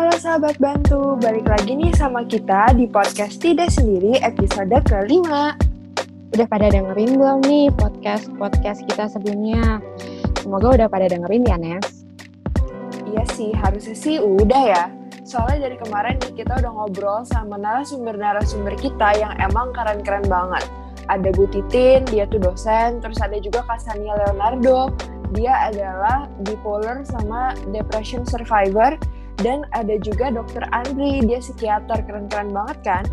Halo sahabat bantu, balik lagi nih sama kita di podcast Tidak Sendiri episode kelima. Udah pada dengerin belum nih podcast-podcast kita sebelumnya? Semoga udah pada dengerin ya, Nes. Iya sih, harusnya sih udah ya. Soalnya dari kemarin nih kita udah ngobrol sama narasumber-narasumber kita yang emang keren-keren banget. Ada Bu Titin, dia tuh dosen, terus ada juga Kasania Leonardo, dia adalah bipolar sama depression survivor, dan ada juga dokter Andri, dia psikiater, keren-keren banget kan?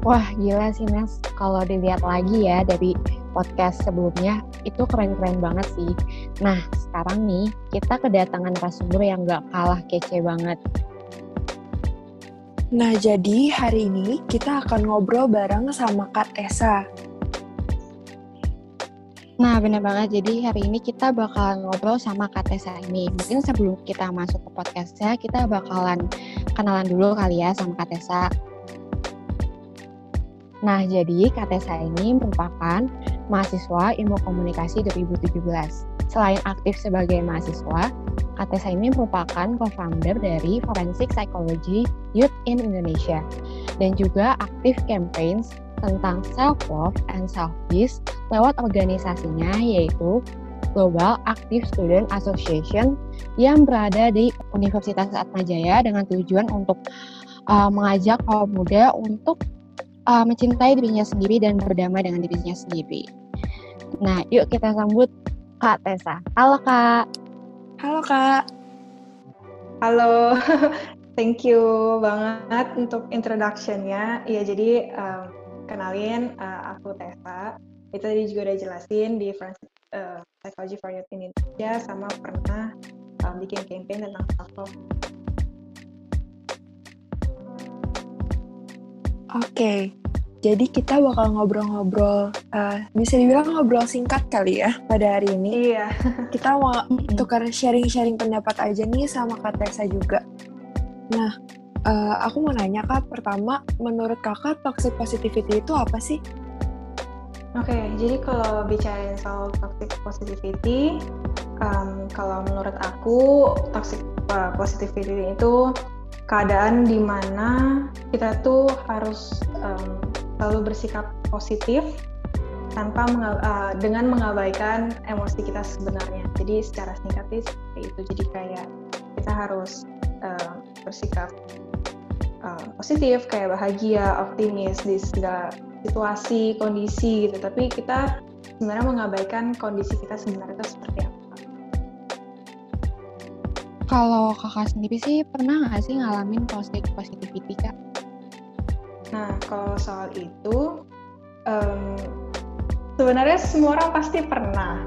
Wah, gila sih, Nes. Kalau dilihat lagi ya dari podcast sebelumnya, itu keren-keren banget sih. Nah, sekarang nih, kita kedatangan narasumber yang gak kalah kece banget. Nah, jadi hari ini kita akan ngobrol bareng sama Kak Tessa. Nah, bener banget. Jadi hari ini kita bakalan ngobrol sama Kak Tessa ini. Mungkin sebelum kita masuk ke podcastnya, kita bakalan kenalan dulu kali ya sama Kak Tessa. Nah, jadi Kak Tessa ini merupakan mahasiswa ilmu komunikasi 2017. Selain aktif sebagai mahasiswa, Kak Tessa ini merupakan co-founder dari Forensic Psychology Youth in Indonesia dan juga aktif campaigns tentang self-love and self-peace lewat organisasinya yaitu Global Active Student Association yang berada di Universitas Atmajaya dengan tujuan untuk uh, mengajak kaum muda untuk uh, mencintai dirinya sendiri dan berdamai dengan dirinya sendiri. Nah, yuk kita sambut Kak Tessa. Halo Kak. Halo Kak. Halo, thank you banget untuk introduction-nya. Ya, jadi um, kenalin uh, aku Tessa. Itu tadi juga udah jelasin di Forensic uh, Psychology for Youth in Indonesia sama pernah um, bikin campaign tentang self. Oke, okay. jadi kita bakal ngobrol-ngobrol, uh, bisa dibilang ngobrol singkat kali ya pada hari ini. Iya. kita mau tukar sharing-sharing pendapat aja nih sama Kak Tessa juga. Nah, Uh, aku mau nanya kak, pertama, menurut kakak toxic positivity itu apa sih? Oke, okay, jadi kalau bicara soal toxic positivity, um, kalau menurut aku toxic uh, positivity itu keadaan di mana kita tuh harus um, selalu bersikap positif tanpa uh, dengan mengabaikan emosi kita sebenarnya. Jadi secara seperti itu. Jadi kayak kita harus uh, bersikap uh, positif kayak bahagia, optimis di segala situasi, kondisi gitu. Tapi kita sebenarnya mengabaikan kondisi kita sebenarnya itu seperti apa. Kalau kakak sendiri sih pernah nggak sih ngalamin toxic positivity kak? Nah kalau soal itu um, sebenarnya semua orang pasti pernah.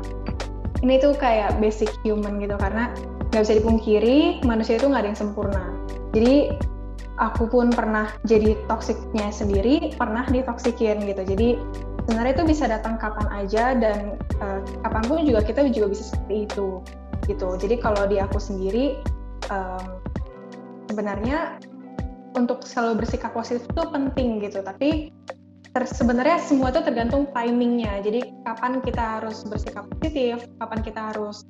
Ini tuh kayak basic human gitu karena nggak bisa dipungkiri manusia itu nggak ada yang sempurna. Jadi aku pun pernah jadi toksiknya sendiri, pernah ditoksikin gitu. Jadi sebenarnya itu bisa datang kapan aja dan uh, kapan pun juga kita juga bisa seperti itu gitu. Jadi kalau di aku sendiri um, sebenarnya untuk selalu bersikap positif itu penting gitu. Tapi sebenarnya semua itu tergantung timingnya. Jadi kapan kita harus bersikap positif, kapan kita harus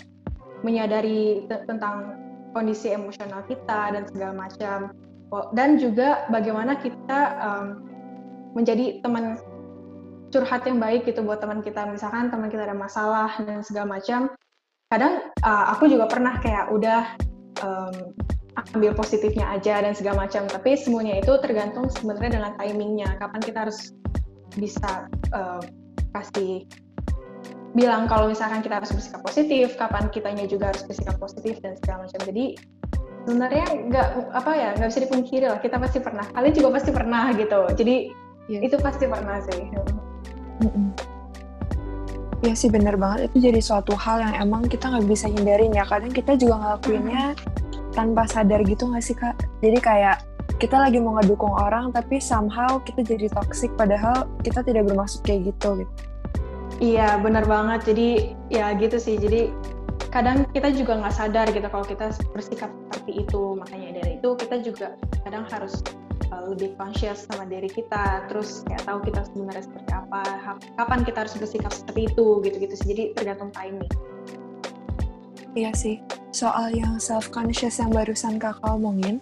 menyadari tentang kondisi emosional kita dan segala macam dan juga bagaimana kita um, menjadi teman curhat yang baik gitu buat teman kita. Misalkan teman kita ada masalah dan segala macam. Kadang uh, aku juga pernah kayak udah um, ambil positifnya aja dan segala macam. Tapi semuanya itu tergantung sebenarnya dengan timingnya. Kapan kita harus bisa uh, kasih bilang kalau misalkan kita harus bersikap positif kapan kitanya juga harus bersikap positif dan segala macam. Jadi sebenarnya nggak apa ya nggak bisa dipungkiri lah kita pasti pernah kalian juga pasti pernah gitu. Jadi yes. itu pasti pernah sih. Iya sih bener banget. Itu jadi suatu hal yang emang kita nggak bisa hindarin ya. Kadang kita juga ngelakuinnya hmm. tanpa sadar gitu nggak sih kak? Jadi kayak kita lagi mau ngedukung orang tapi somehow kita jadi toxic padahal kita tidak bermaksud kayak gitu gitu. Iya bener banget. Jadi ya gitu sih. Jadi kadang kita juga nggak sadar gitu kalau kita bersikap seperti itu. Makanya dari itu kita juga kadang harus uh, lebih conscious sama diri kita. Terus kayak tahu kita sebenarnya seperti apa kapan kita harus bersikap seperti itu gitu-gitu sih. Jadi tergantung timing. Iya sih. Soal yang self conscious yang barusan kakak omongin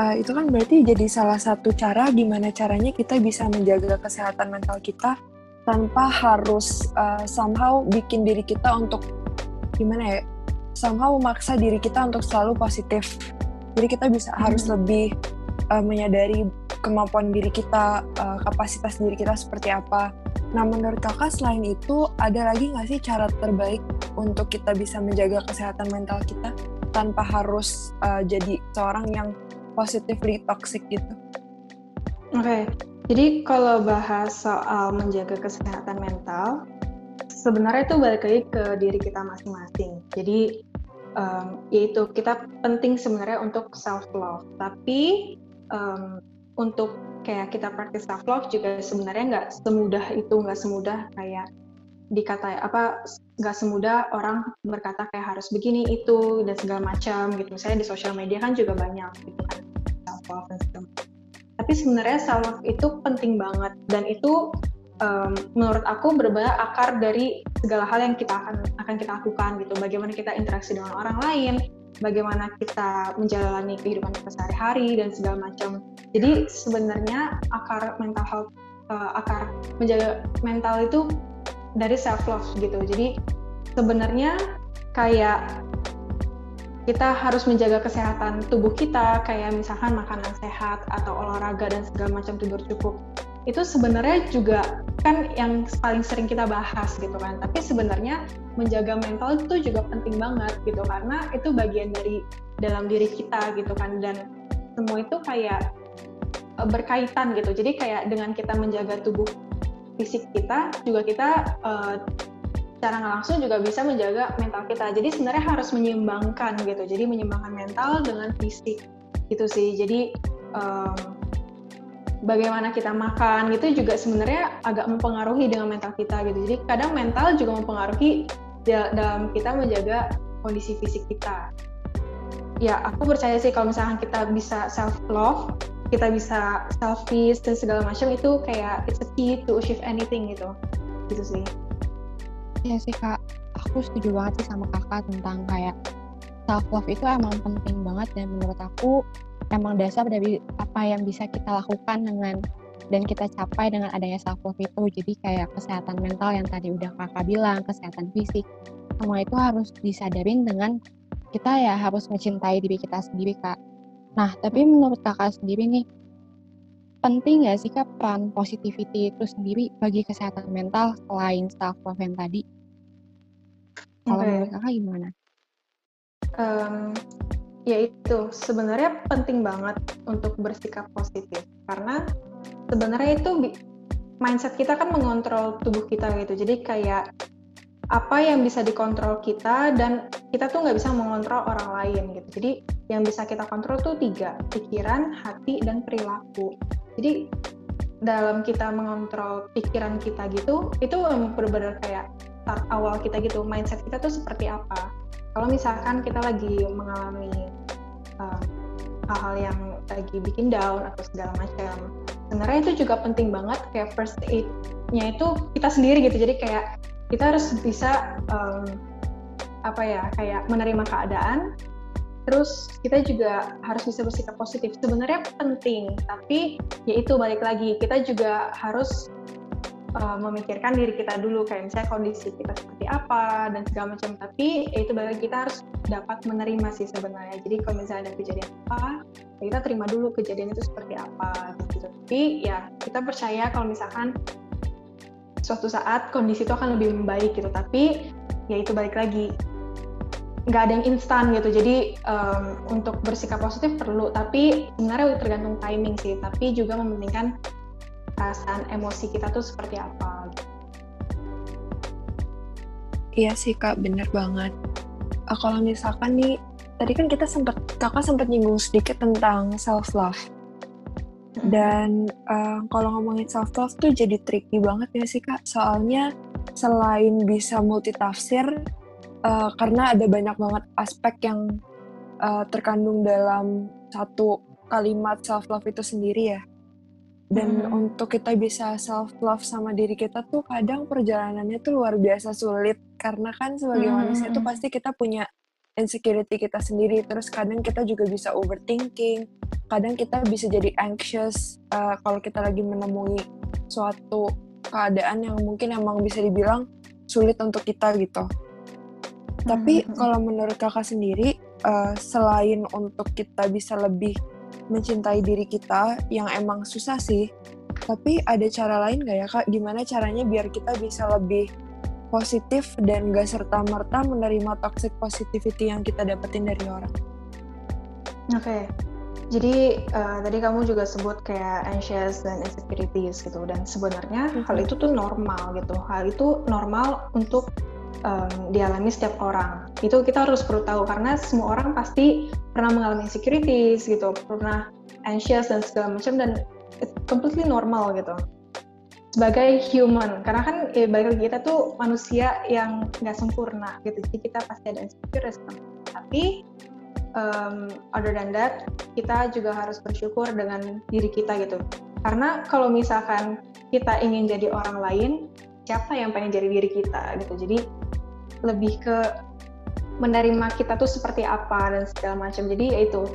uh, itu kan berarti jadi salah satu cara gimana caranya kita bisa menjaga kesehatan mental kita tanpa harus uh, somehow bikin diri kita untuk gimana ya somehow memaksa diri kita untuk selalu positif jadi kita bisa hmm. harus lebih uh, menyadari kemampuan diri kita uh, kapasitas diri kita seperti apa nah menurut kakak selain itu ada lagi nggak sih cara terbaik untuk kita bisa menjaga kesehatan mental kita tanpa harus uh, jadi seorang yang positively toxic gitu oke okay. Jadi kalau bahas soal menjaga kesehatan mental, sebenarnya itu balik lagi ke diri kita masing-masing. Jadi um, yaitu kita penting sebenarnya untuk self love, tapi um, untuk kayak kita praktis self love juga sebenarnya nggak semudah itu, nggak semudah kayak dikata apa nggak semudah orang berkata kayak harus begini itu dan segala macam gitu. Misalnya di sosial media kan juga banyak gitu kan self love dan segala macam tapi sebenarnya self love itu penting banget dan itu um, menurut aku berbeda akar dari segala hal yang kita akan akan kita lakukan gitu. Bagaimana kita interaksi dengan orang lain bagaimana kita menjalani kehidupan kita sehari-hari dan segala macam. Jadi sebenarnya akar mental health uh, akar menjaga mental itu dari self love gitu. Jadi sebenarnya kayak kita harus menjaga kesehatan tubuh kita kayak misalkan makanan sehat atau olahraga dan segala macam tidur cukup itu sebenarnya juga kan yang paling sering kita bahas gitu kan tapi sebenarnya menjaga mental itu juga penting banget gitu karena itu bagian dari dalam diri kita gitu kan dan semua itu kayak e, berkaitan gitu jadi kayak dengan kita menjaga tubuh fisik kita juga kita uh, secara nggak langsung juga bisa menjaga mental kita. Jadi sebenarnya harus menyeimbangkan gitu. Jadi menyeimbangkan mental dengan fisik gitu sih. Jadi um, bagaimana kita makan gitu juga sebenarnya agak mempengaruhi dengan mental kita gitu. Jadi kadang mental juga mempengaruhi dalam kita menjaga kondisi fisik kita. Ya, aku percaya sih kalau misalkan kita bisa self love, kita bisa selfish dan segala macam itu kayak it's a key to achieve anything gitu. Gitu sih. Iya sih kak, aku setuju banget sih sama kakak tentang kayak self love itu emang penting banget dan menurut aku emang dasar dari apa yang bisa kita lakukan dengan dan kita capai dengan adanya self love itu jadi kayak kesehatan mental yang tadi udah kakak bilang kesehatan fisik semua itu harus disadarin dengan kita ya harus mencintai diri kita sendiri kak nah tapi menurut kakak sendiri nih penting nggak sih kak peran positivity itu sendiri bagi kesehatan mental selain self love yang tadi? Kalau okay. menurut kakak gimana? Um, ya itu sebenarnya penting banget untuk bersikap positif. Karena sebenarnya itu mindset kita kan mengontrol tubuh kita gitu. Jadi kayak apa yang bisa dikontrol kita dan kita tuh nggak bisa mengontrol orang lain gitu. Jadi yang bisa kita kontrol tuh tiga pikiran hati dan perilaku. Jadi dalam kita mengontrol pikiran kita gitu itu benar-benar kayak start awal kita gitu. Mindset kita tuh seperti apa? Kalau misalkan kita lagi mengalami hal hal-hal yang lagi bikin down atau segala macam. Sebenarnya itu juga penting banget kayak first aid-nya itu kita sendiri gitu. Jadi kayak kita harus bisa um, apa ya kayak menerima keadaan. Terus kita juga harus bisa bersikap positif. Sebenarnya penting, tapi yaitu balik lagi. Kita juga harus uh, memikirkan diri kita dulu kayak misalnya kondisi kita seperti apa dan segala macam. Tapi yaitu balik lagi kita harus dapat menerima sih sebenarnya. Jadi kalau misalnya ada kejadian apa, ya kita terima dulu kejadian itu seperti apa gitu. Tapi ya kita percaya kalau misalkan suatu saat kondisi itu akan lebih membaik gitu. Tapi ya itu balik lagi nggak ada yang instan gitu jadi um, untuk bersikap positif perlu tapi sebenarnya tergantung timing sih tapi juga mementingkan perasaan emosi kita tuh seperti apa? Iya sih kak bener banget. Uh, kalau misalkan nih tadi kan kita sempat kakak sempat nyinggung sedikit tentang self love dan uh, kalau ngomongin self love tuh jadi tricky banget ya sih kak? Soalnya selain bisa multitafsir uh, karena ada banyak banget aspek yang uh, terkandung dalam satu kalimat self love itu sendiri ya dan hmm. untuk kita bisa self love sama diri kita tuh kadang perjalanannya tuh luar biasa sulit karena kan sebagai hmm. manusia tuh pasti kita punya insecurity kita sendiri terus kadang kita juga bisa overthinking kadang kita bisa jadi anxious uh, kalau kita lagi menemui suatu keadaan yang mungkin emang bisa dibilang sulit untuk kita gitu tapi hmm. kalau menurut kakak sendiri uh, selain untuk kita bisa lebih mencintai diri kita yang emang susah sih tapi ada cara lain gak ya kak gimana caranya biar kita bisa lebih positif dan gak serta-merta menerima toxic positivity yang kita dapetin dari orang. Oke, okay. jadi uh, tadi kamu juga sebut kayak anxious dan insecurities gitu, dan sebenarnya hmm. hal itu tuh normal gitu. Hal itu normal untuk um, dialami setiap orang. Itu kita harus perlu tahu karena semua orang pasti pernah mengalami insecurities gitu, pernah anxious dan segala macam dan it's completely normal gitu. Sebagai human karena kan eh, balik lagi kita tuh manusia yang nggak sempurna gitu jadi kita pasti ada insecure tapi um, other than that kita juga harus bersyukur dengan diri kita gitu. Karena kalau misalkan kita ingin jadi orang lain siapa yang pengen jadi diri kita gitu? Jadi lebih ke menerima kita tuh seperti apa dan segala macam. Jadi yaitu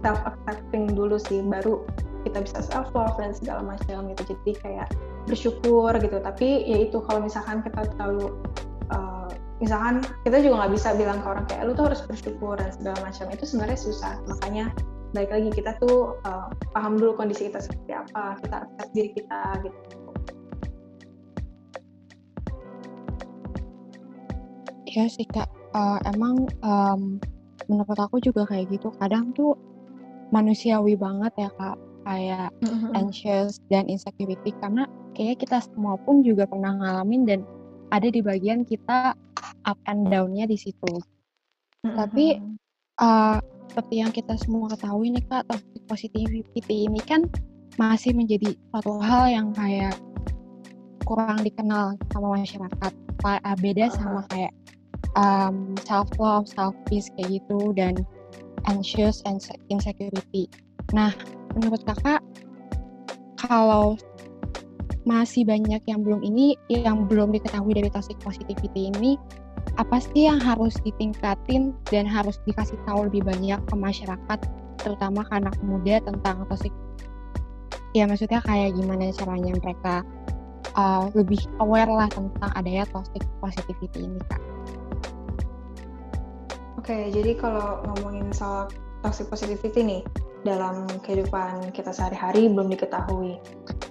self accepting dulu sih baru kita bisa self love dan segala macam gitu. Jadi kayak bersyukur gitu. Tapi ya itu kalau misalkan kita tahu uh, misalkan kita juga nggak bisa bilang ke orang kayak lu tuh harus bersyukur dan segala macam. Itu sebenarnya susah. Makanya baik lagi kita tuh uh, paham dulu kondisi kita seperti apa kita accept diri kita gitu ya sih kak uh, emang um, menurut aku juga kayak gitu kadang tuh manusiawi banget ya kak kayak mm-hmm. anxious dan insecurity karena kayaknya kita semua pun juga pernah ngalamin dan ada di bagian kita up and down-nya di situ. Mm-hmm. Tapi uh, seperti yang kita semua ketahui nih kak, toxic positivity ini kan masih menjadi suatu hal yang kayak kurang dikenal sama masyarakat. Beda sama kayak um, self love, self peace kayak gitu dan anxious and insecurity. Nah, menurut kakak kalau masih banyak yang belum ini yang belum diketahui dari toxic positivity ini apa sih yang harus ditingkatin dan harus dikasih tahu lebih banyak ke masyarakat terutama ke anak muda tentang toxic ya maksudnya kayak gimana caranya mereka uh, lebih aware lah tentang adanya toxic positivity ini kak. Oke, jadi kalau ngomongin soal toxic positivity nih, dalam kehidupan kita sehari-hari belum diketahui.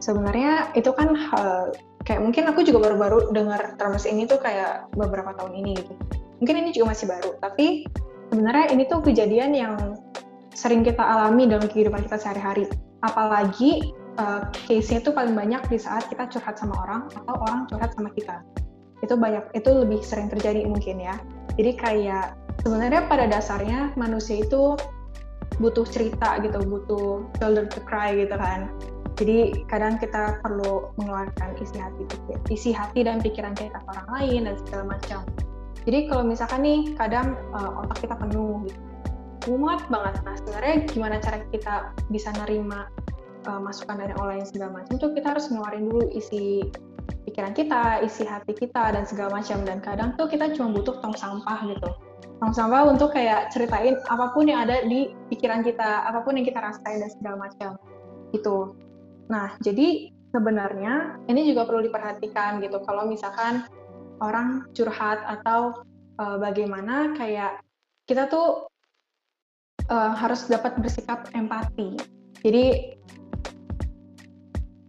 Sebenarnya itu kan hal kayak mungkin aku juga baru-baru dengar terms ini tuh kayak beberapa tahun ini gitu. Mungkin ini juga masih baru, tapi sebenarnya ini tuh kejadian yang sering kita alami dalam kehidupan kita sehari-hari. Apalagi uh, case-nya tuh paling banyak di saat kita curhat sama orang atau orang curhat sama kita. Itu banyak, itu lebih sering terjadi mungkin ya. Jadi kayak sebenarnya pada dasarnya manusia itu butuh cerita gitu, butuh shoulder to cry gitu kan. Jadi kadang kita perlu mengeluarkan isi hati, isi hati dan pikiran kita ke orang lain dan segala macam. Jadi kalau misalkan nih kadang uh, otak kita penuh gitu, muat banget. Nah sebenarnya gimana cara kita bisa nerima uh, masukan dari orang lain segala macam tuh kita harus ngeluarin dulu isi pikiran kita, isi hati kita dan segala macam. Dan kadang tuh kita cuma butuh tong sampah gitu sama-sama untuk kayak ceritain apa pun yang ada di pikiran kita, apa pun yang kita rasain dan segala macam. Gitu. Nah, jadi sebenarnya ini juga perlu diperhatikan gitu. Kalau misalkan orang curhat atau uh, bagaimana kayak kita tuh uh, harus dapat bersikap empati. Jadi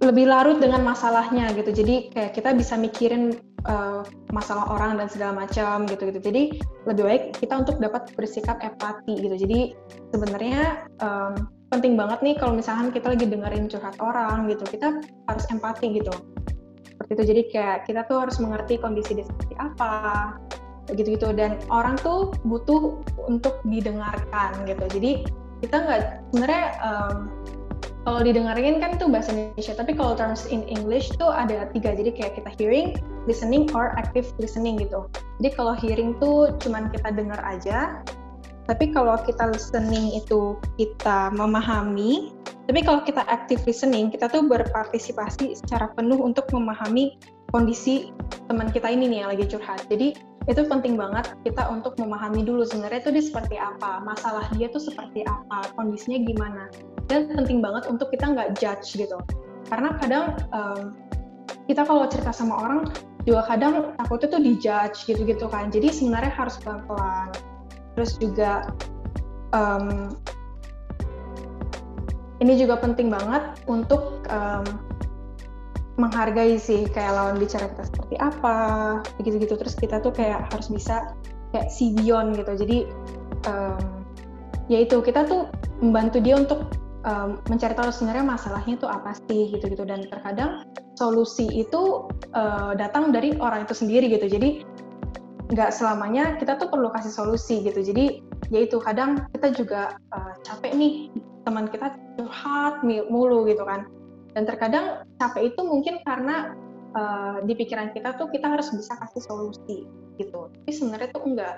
lebih larut dengan masalahnya gitu. Jadi kayak kita bisa mikirin uh, masalah orang dan segala macam gitu gitu. Jadi lebih baik kita untuk dapat bersikap empati gitu. Jadi sebenarnya um, penting banget nih kalau misalkan kita lagi dengerin curhat orang gitu kita harus empati gitu. Seperti itu. Jadi kayak kita tuh harus mengerti kondisi dia seperti apa gitu-gitu. Dan orang tuh butuh untuk didengarkan gitu. Jadi kita nggak sebenarnya um, kalau didengarin kan itu bahasa Indonesia, tapi kalau terms in English tuh ada tiga, jadi kayak kita hearing, listening, or active listening gitu. Jadi kalau hearing tuh cuman kita dengar aja, tapi kalau kita listening itu kita memahami, tapi kalau kita active listening, kita tuh berpartisipasi secara penuh untuk memahami kondisi teman kita ini nih yang lagi curhat. Jadi itu penting banget kita untuk memahami dulu sebenarnya itu dia seperti apa, masalah dia tuh seperti apa, kondisinya gimana. Dan penting banget untuk kita nggak judge gitu. Karena kadang um, kita kalau cerita sama orang juga kadang takutnya tuh dijudge gitu-gitu kan. Jadi sebenarnya harus pelan-pelan. Terus juga um, ini juga penting banget untuk um, menghargai sih kayak lawan bicara kita seperti apa begitu-gitu terus kita tuh kayak harus bisa kayak beyond gitu. Jadi um, ya itu kita tuh membantu dia untuk um, mencari tahu sebenarnya masalahnya itu apa sih gitu-gitu. Dan terkadang solusi itu uh, datang dari orang itu sendiri gitu. Jadi nggak selamanya kita tuh perlu kasih solusi gitu. Jadi ya itu kadang kita juga uh, capek nih teman kita curhat mulu gitu kan dan terkadang capek itu mungkin karena uh, di pikiran kita tuh kita harus bisa kasih solusi gitu. Tapi sebenarnya tuh enggak.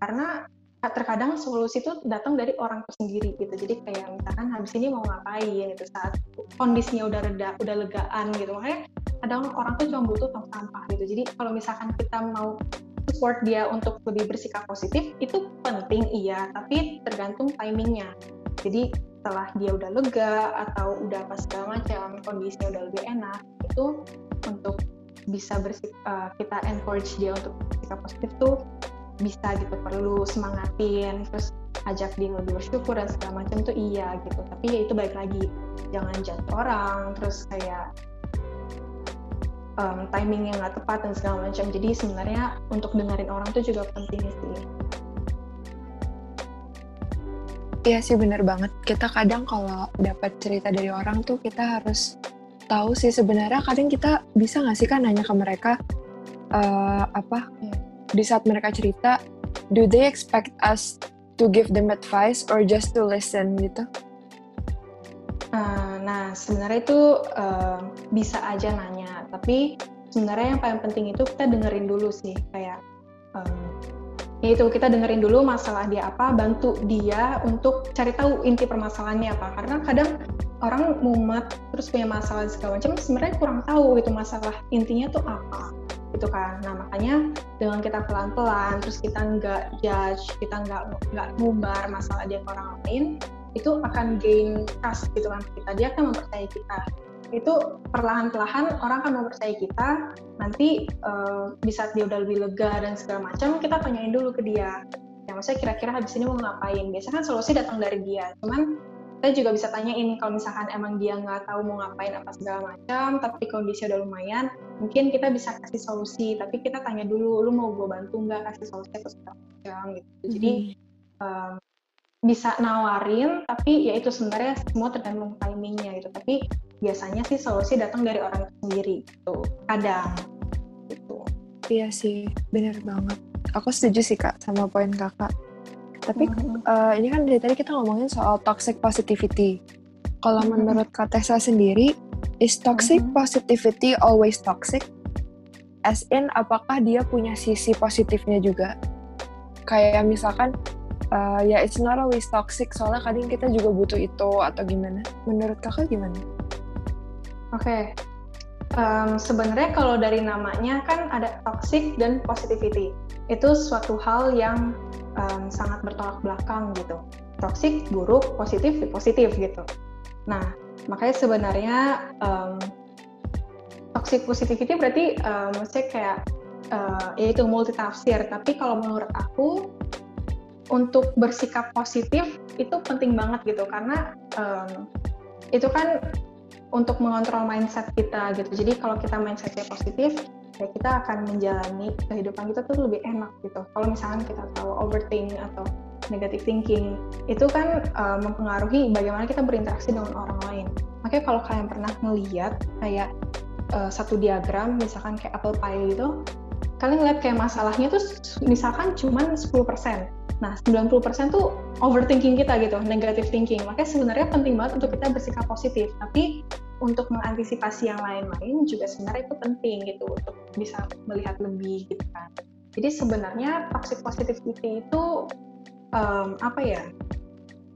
Karena terkadang solusi itu datang dari orang itu sendiri gitu. Jadi kayak misalkan habis ini mau ngapain gitu saat kondisinya udah reda, udah legaan gitu. Makanya kadang orang tuh cuma butuh tong sampah gitu. Jadi kalau misalkan kita mau support dia untuk lebih bersikap positif itu penting iya, tapi tergantung timingnya. Jadi setelah dia udah lega atau udah apa segala macam kondisinya udah lebih enak itu untuk bisa bersik uh, kita encourage dia untuk bersikap positif tuh bisa gitu perlu semangatin terus ajak dia lebih bersyukur dan segala macam tuh iya gitu. Tapi ya itu baik lagi jangan jatuh orang terus kayak um, timing yang nggak tepat dan segala macam. Jadi sebenarnya untuk dengerin orang tuh juga penting sih Iya sih bener banget. Kita kadang kalau dapat cerita dari orang tuh kita harus tahu sih sebenarnya kadang kita bisa nggak sih kan nanya ke mereka uh, apa di saat mereka cerita, do they expect us to give them advice or just to listen gitu? Uh, nah sebenarnya itu uh, bisa aja nanya, tapi sebenarnya yang paling penting itu kita dengerin dulu sih kayak um, ya itu kita dengerin dulu masalah dia apa bantu dia untuk cari tahu inti permasalahannya apa. Karena kadang orang mumet terus punya masalah segala macam sebenarnya kurang tahu itu masalah intinya tuh apa gitu kan. Nah makanya dengan kita pelan-pelan terus kita nggak judge kita nggak nggak ngumbar masalah dia ke orang lain itu akan gain trust gitu kan kita. Dia akan mempercayai kita itu perlahan-lahan orang akan mempercayai kita. Nanti uh, di saat dia udah lebih lega dan segala macam kita tanyain dulu ke dia. Ya maksudnya kira-kira habis ini mau ngapain? Biasanya kan solusi datang dari dia. Cuman kita juga bisa tanyain kalau misalkan emang dia nggak tahu mau ngapain apa segala macam tapi kondisi udah lumayan mungkin kita bisa kasih solusi. Tapi kita tanya dulu lu mau gue bantu nggak kasih solusi atau segala macam? Gitu. Jadi um, bisa nawarin tapi ya itu sebenarnya semua tergantung timingnya gitu. Tapi biasanya sih solusi datang dari orang sendiri gitu kadang gitu. Iya sih benar banget. Aku setuju sih kak sama poin kakak. Tapi mm-hmm. uh, ini kan dari tadi kita ngomongin soal toxic positivity. Kalau mm-hmm. menurut kak Tessa sendiri is toxic mm-hmm. positivity always toxic? As in apakah dia punya sisi positifnya juga? Kayak misalkan uh, ya it's not always toxic soalnya kadang kita juga butuh itu atau gimana menurut kakak gimana? Oke, okay. um, sebenarnya kalau dari namanya kan ada toxic dan positivity itu suatu hal yang um, sangat bertolak belakang gitu. Toxic buruk, positif positif gitu. Nah makanya sebenarnya um, toxic positivity berarti um, maksudnya kayak uh, ya itu multi tafsir. Tapi kalau menurut aku untuk bersikap positif itu penting banget gitu karena um, itu kan untuk mengontrol mindset kita gitu. Jadi kalau kita mindsetnya positif, ya kita akan menjalani kehidupan kita tuh lebih enak gitu. Kalau misalkan kita tahu overthink atau negative thinking, itu kan uh, mempengaruhi bagaimana kita berinteraksi dengan orang lain. Makanya kalau kalian pernah melihat kayak uh, satu diagram, misalkan kayak apple pie gitu, kalian lihat kayak masalahnya tuh misalkan cuma 10%. Nah, 90% tuh overthinking kita gitu, negative thinking. Makanya sebenarnya penting banget untuk kita bersikap positif. Tapi untuk mengantisipasi yang lain-lain juga sebenarnya itu penting gitu untuk bisa melihat lebih gitu kan. Jadi sebenarnya toxic positivity itu um, apa ya?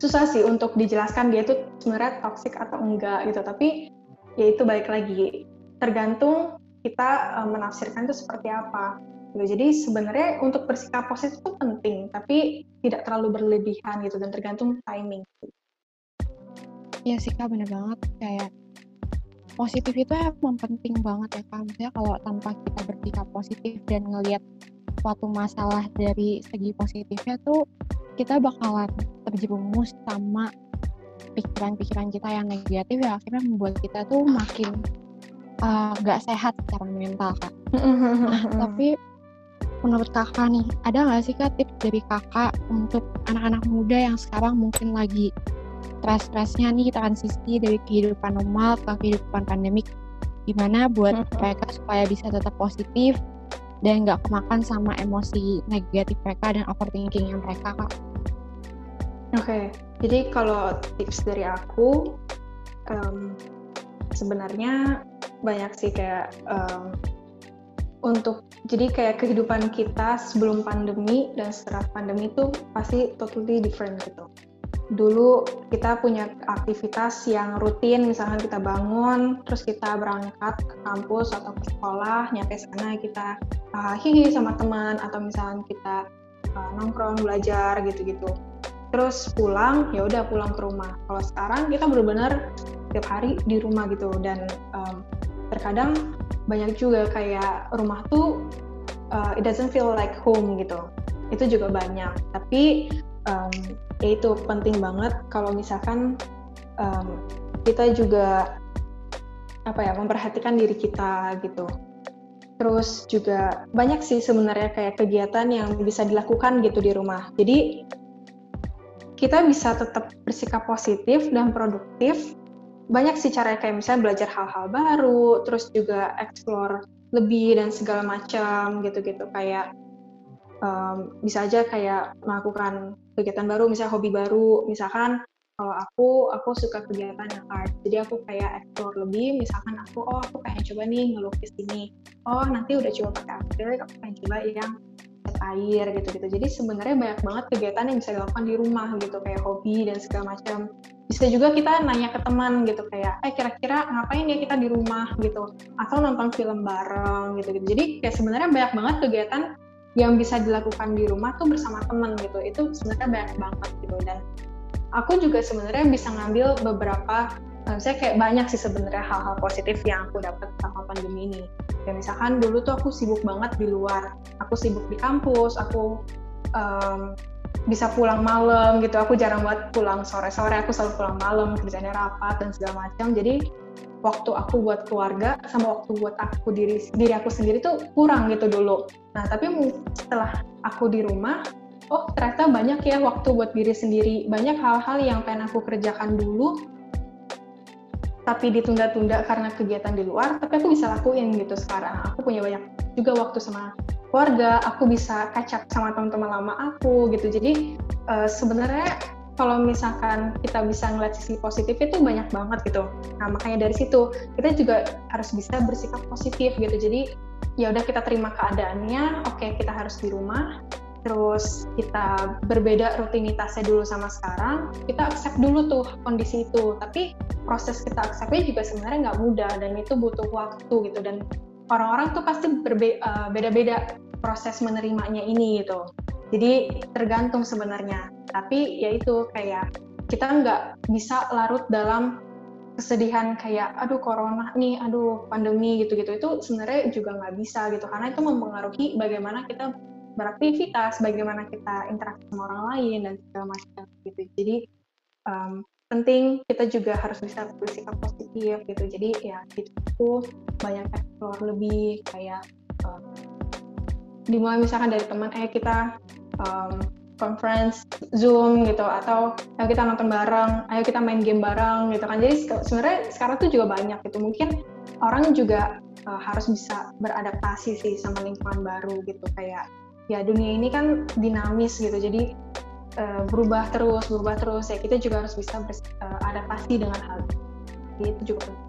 Susah sih untuk dijelaskan dia itu sebenarnya toxic atau enggak gitu. Tapi ya itu baik lagi tergantung kita menafsirkan itu seperti apa Gitu. Jadi sebenarnya untuk bersikap positif itu penting, tapi tidak terlalu berlebihan gitu dan tergantung timing. Iya sih kak bener banget kayak positif itu emang penting banget ya kak. Misalnya kalau tanpa kita bersikap positif dan ngelihat suatu masalah dari segi positifnya tuh kita bakalan terjerumus sama pikiran-pikiran kita yang negatif ya akhirnya membuat kita tuh makin uh, gak sehat secara mental kak. nah, tapi menurut kakak nih ada nggak sih kak tips dari kakak untuk anak-anak muda yang sekarang mungkin lagi stres-stresnya nih transisi dari kehidupan normal ke kehidupan pandemik gimana buat mereka supaya bisa tetap positif dan nggak kemakan sama emosi negatif mereka dan overthinkingnya mereka kak. Oke, okay. jadi kalau tips dari aku um, sebenarnya banyak sih kayak um, untuk jadi kayak kehidupan kita sebelum pandemi dan setelah pandemi itu pasti totally different gitu. Dulu kita punya aktivitas yang rutin, misalnya kita bangun, terus kita berangkat ke kampus atau ke sekolah, nyampe sana kita uh, hihi sama teman, atau misalnya kita uh, nongkrong belajar gitu-gitu. Terus pulang, ya udah pulang ke rumah. Kalau sekarang kita benar-benar tiap hari di rumah gitu dan um, terkadang banyak juga kayak rumah tuh uh, it doesn't feel like home gitu. Itu juga banyak. Tapi um, ya itu penting banget kalau misalkan um, kita juga apa ya memperhatikan diri kita gitu. Terus juga banyak sih sebenarnya kayak kegiatan yang bisa dilakukan gitu di rumah. Jadi kita bisa tetap bersikap positif dan produktif banyak sih cara kayak misalnya belajar hal-hal baru, terus juga explore lebih dan segala macam gitu-gitu. Kayak um, bisa aja kayak melakukan kegiatan baru, misalnya hobi baru, misalkan kalau aku aku suka kegiatan yang art, jadi aku kayak explore lebih, misalkan aku oh aku pengen coba nih ngelukis ini, oh nanti udah coba pakai akrilik, aku pengen coba yang air gitu-gitu. Jadi sebenarnya banyak banget kegiatan yang bisa dilakukan di rumah gitu kayak hobi dan segala macam. Bisa juga kita nanya ke teman gitu kayak, eh kira-kira ngapain ya kita di rumah gitu, atau nonton film bareng gitu-gitu. Jadi kayak sebenarnya banyak banget kegiatan yang bisa dilakukan di rumah tuh bersama teman gitu. Itu sebenarnya banyak banget gitu dan aku juga sebenarnya bisa ngambil beberapa saya kayak banyak sih sebenarnya hal-hal positif yang aku dapat sama pandemi ini. Ya misalkan dulu tuh aku sibuk banget di luar, aku sibuk di kampus, aku um, bisa pulang malam gitu. Aku jarang banget pulang sore-sore, aku selalu pulang malam, kerjanya rapat dan segala macam. Jadi waktu aku buat keluarga sama waktu buat aku diri diri aku sendiri tuh kurang gitu dulu. Nah tapi setelah aku di rumah, oh ternyata banyak ya waktu buat diri sendiri. Banyak hal-hal yang pengen aku kerjakan dulu tapi ditunda-tunda karena kegiatan di luar, tapi aku bisa lakuin gitu sekarang. Aku punya banyak juga waktu sama keluarga, aku bisa kacak sama teman-teman lama aku gitu. Jadi uh, sebenarnya kalau misalkan kita bisa ngeliat sisi positif itu banyak banget gitu. Nah makanya dari situ kita juga harus bisa bersikap positif gitu. Jadi ya udah kita terima keadaannya, oke okay, kita harus di rumah, terus kita berbeda rutinitasnya dulu sama sekarang, kita accept dulu tuh kondisi itu. Tapi proses kita acceptnya juga sebenarnya nggak mudah dan itu butuh waktu gitu. Dan orang-orang tuh pasti berbeda-beda eh, proses menerimanya ini gitu. Jadi tergantung sebenarnya. Tapi ya itu kayak kita nggak bisa larut dalam kesedihan kayak aduh corona nih, aduh pandemi gitu-gitu itu sebenarnya juga nggak bisa gitu karena itu mempengaruhi bagaimana kita beraktivitas, bagaimana kita interaksi sama orang lain dan segala macam gitu. Jadi um, penting kita juga harus bisa bersikap positif gitu. Jadi ya itu banyak explore lebih kayak um, dimulai misalkan dari teman eh kita um, conference Zoom gitu atau ayo kita nonton bareng, ayo kita main game bareng gitu kan. Jadi sebenarnya sekarang tuh juga banyak gitu. Mungkin orang juga uh, harus bisa beradaptasi sih sama lingkungan baru gitu kayak ya dunia ini kan dinamis gitu jadi uh, berubah terus berubah terus ya kita juga harus bisa beradaptasi uh, dengan hal itu itu juga penting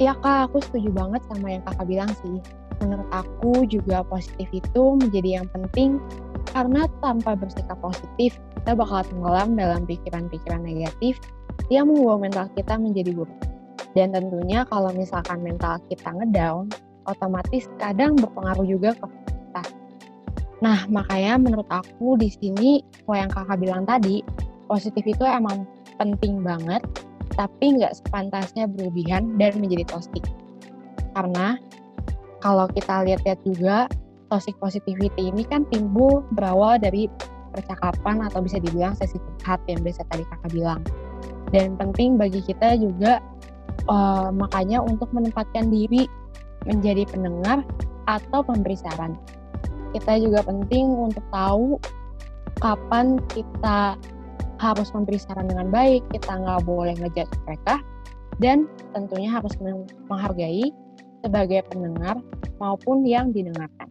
Iya kak, aku setuju banget sama yang kakak bilang sih. Menurut aku juga positif itu menjadi yang penting karena tanpa bersikap positif, kita bakal tenggelam dalam pikiran-pikiran negatif yang membawa mental kita menjadi buruk. Dan tentunya kalau misalkan mental kita ngedown, otomatis kadang berpengaruh juga ke kita. Nah, makanya menurut aku di sini, kalau yang kakak bilang tadi, positif itu emang penting banget, tapi nggak sepantasnya berlebihan dan menjadi toxic. Karena kalau kita lihat-lihat juga, toxic positivity ini kan timbul berawal dari percakapan atau bisa dibilang sesi curhat yang biasa tadi kakak bilang. Dan penting bagi kita juga uh, makanya untuk menempatkan diri menjadi pendengar atau pemberi saran. Kita juga penting untuk tahu kapan kita harus memberi saran dengan baik, kita nggak boleh ngejudge mereka, dan tentunya harus menghargai sebagai pendengar maupun yang didengarkan.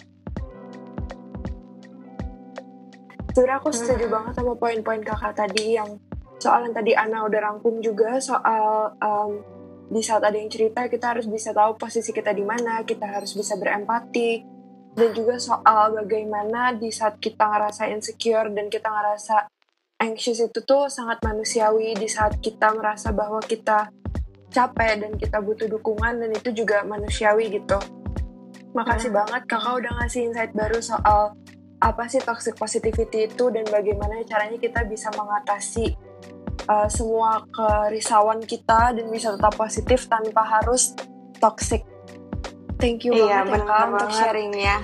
Sebenarnya aku setuju hmm. banget sama poin-poin kakak tadi yang soal yang tadi Ana udah rangkum juga soal um, di saat ada yang cerita kita harus bisa tahu posisi kita di mana, kita harus bisa berempati dan juga soal bagaimana di saat kita ngerasa insecure dan kita ngerasa anxious itu tuh sangat manusiawi di saat kita merasa bahwa kita capek dan kita butuh dukungan dan itu juga manusiawi gitu. Makasih hmm. banget kakak udah ngasih insight baru soal apa sih toxic positivity itu dan bagaimana caranya kita bisa mengatasi uh, semua kerisauan kita dan bisa tetap positif tanpa harus toxic. Thank you iya, banget ya Kak untuk sharingnya.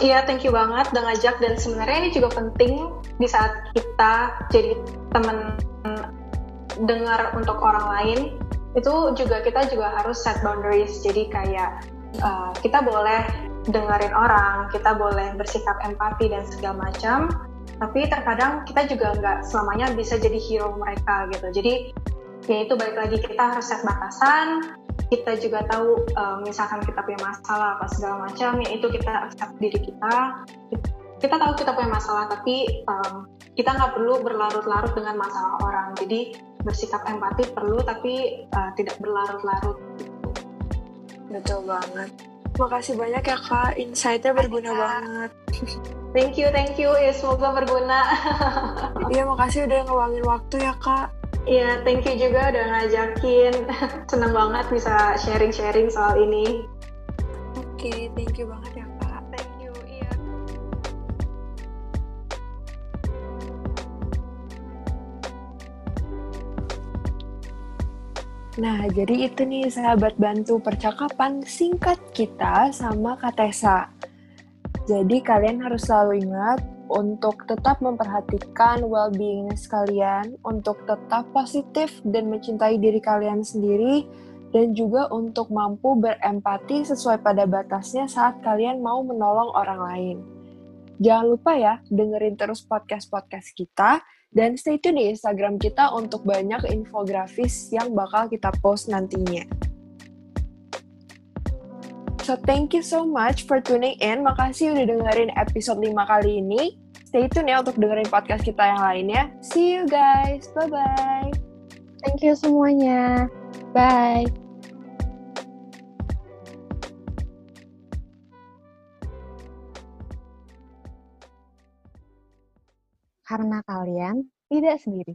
Iya, thank you banget udah ngajak dan sebenarnya ini juga penting di saat kita jadi teman dengar untuk orang lain itu juga kita juga harus set boundaries jadi kayak uh, kita boleh dengerin orang, kita boleh bersikap empati dan segala macam. Tapi terkadang kita juga nggak selamanya bisa jadi hero mereka gitu. Jadi ya itu balik lagi kita harus set batasan. Kita juga tahu um, misalkan kita punya masalah apa segala macam, ya itu kita accept diri kita. Kita tahu kita punya masalah, tapi um, kita nggak perlu berlarut-larut dengan masalah orang. Jadi bersikap empati perlu, tapi uh, tidak berlarut-larut. Betul banget. Makasih banyak ya Kak, insight-nya berguna banget. Thank you, thank you. Ya, semoga berguna. Iya, makasih udah ngeluangin waktu ya Kak. Iya, thank you juga udah ngajakin. Seneng banget bisa sharing-sharing soal ini. Oke, okay, thank you banget ya Nah, jadi itu nih sahabat bantu percakapan singkat kita sama Katesa. Jadi kalian harus selalu ingat untuk tetap memperhatikan well-being sekalian, untuk tetap positif dan mencintai diri kalian sendiri, dan juga untuk mampu berempati sesuai pada batasnya saat kalian mau menolong orang lain. Jangan lupa ya, dengerin terus podcast-podcast kita, dan stay tune di Instagram kita untuk banyak infografis yang bakal kita post nantinya. So thank you so much for tuning in. Makasih udah dengerin episode 5 kali ini. Stay tune ya untuk dengerin podcast kita yang lainnya. See you guys. Bye-bye. Thank you semuanya. Bye. Karena kalian tidak sendiri.